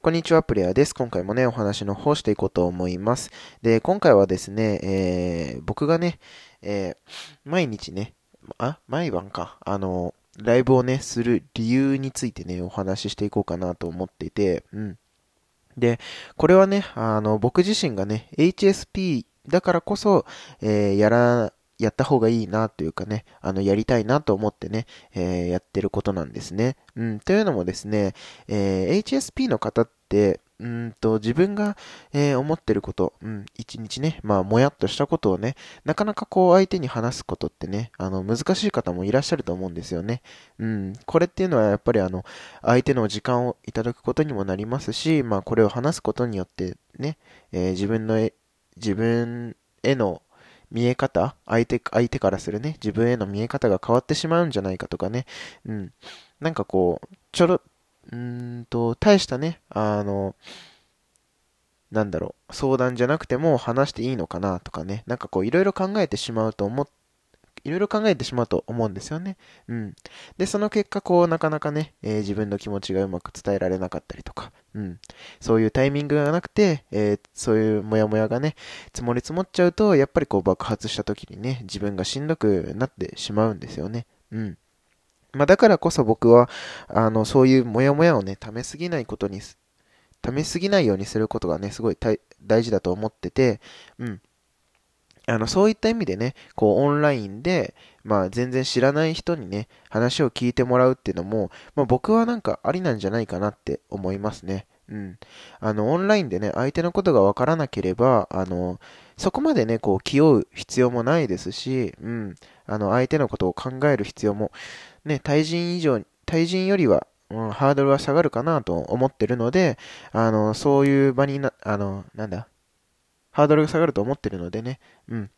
こんにちは、プレイヤーです。今回もね、お話の方していこうと思います。で、今回はですね、えー、僕がね、えー、毎日ね、あ、毎晩か、あの、ライブをね、する理由についてね、お話ししていこうかなと思っていて、うん。で、これはね、あの、僕自身がね、HSP だからこそ、えー、やらやった方がいいなというかね、あの、やりたいなと思ってね、えー、やってることなんですね。うん、というのもですね、えー、HSP の方って、うんと、自分が、えー、思ってること、うん、一日ね、まあ、もやっとしたことをね、なかなかこう、相手に話すことってね、あの、難しい方もいらっしゃると思うんですよね。うん、これっていうのはやっぱりあの、相手の時間をいただくことにもなりますし、まあ、これを話すことによってね、えー、自分の、自分への、見え方、相手、相手からするね、自分への見え方が変わってしまうんじゃないかとかね、うん。なんかこう、ちょろ、うんと、大したね、あの、なんだろう、相談じゃなくても話していいのかなとかね、なんかこういろいろ考えてしまうと思っいろいろ考えてしまうと思うんですよね。うん。で、その結果、こう、なかなかね、えー、自分の気持ちがうまく伝えられなかったりとか、うん。そういうタイミングがなくて、えー、そういうモヤモヤがね、積もり積もっちゃうと、やっぱりこう爆発した時にね、自分がしんどくなってしまうんですよね。うん。まあ、だからこそ僕は、あの、そういうモヤモヤをね、溜めすぎないことに、溜めすぎないようにすることがね、すごい大事だと思ってて、うん。あの、そういった意味でね、こう、オンラインで、まあ、全然知らない人にね、話を聞いてもらうっていうのも、まあ、僕はなんかありなんじゃないかなって思いますね。うん。あの、オンラインでね、相手のことがわからなければ、あの、そこまでね、こう、気負う必要もないですし、うん。あの、相手のことを考える必要も、ね、対人以上、対人よりは、うん、ハードルは下がるかなと思ってるので、あの、そういう場にな、あの、なんだ、ハードルが下がると思ってるのでね、うん。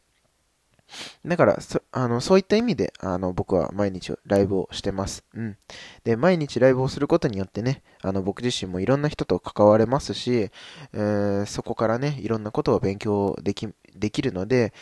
だからそ、あの、そういった意味で、あの、僕は毎日ライブをしてます。うん。で、毎日ライブをすることによってね、あの、僕自身もいろんな人と関われますし、えー、そこからね、いろんなことを勉強でき、できるので、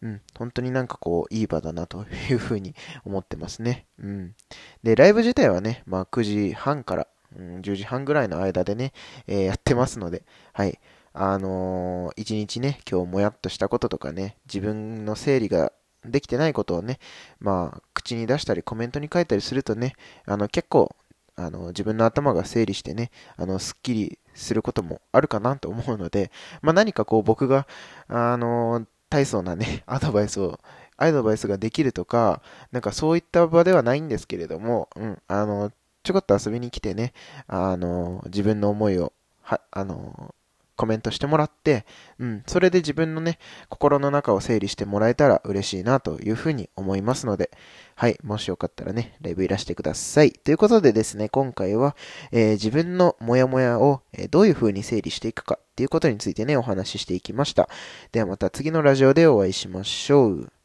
うん、本当になんかこう、いい場だなというふうに思ってますね。うん。で、ライブ自体はね、まあ、9時半から、うん、10時半ぐらいの間でね、えー、やってますので、はい。あのー、一日ね、今日もやっとしたこととかね、自分の整理ができてないことをね、まあ、口に出したりコメントに書いたりするとね、あの、結構、あの、自分の頭が整理してね、あの、すっきりすることもあるかなと思うので、まあ、何かこう僕が、あの、大層なね、アドバイスを、アドバイスができるとか、なんかそういった場ではないんですけれども、うん、あの、ちょこっと遊びに来てね、あの、自分の思いを、は、あの、コメントしてもらって、うん、それで自分のね、心の中を整理してもらえたら嬉しいなというふうに思いますので、はい、もしよかったらね、ライブいらしてください。ということでですね、今回は、えー、自分のモヤモヤを、えー、どういうふうに整理していくかっていうことについてね、お話ししていきました。ではまた次のラジオでお会いしましょう。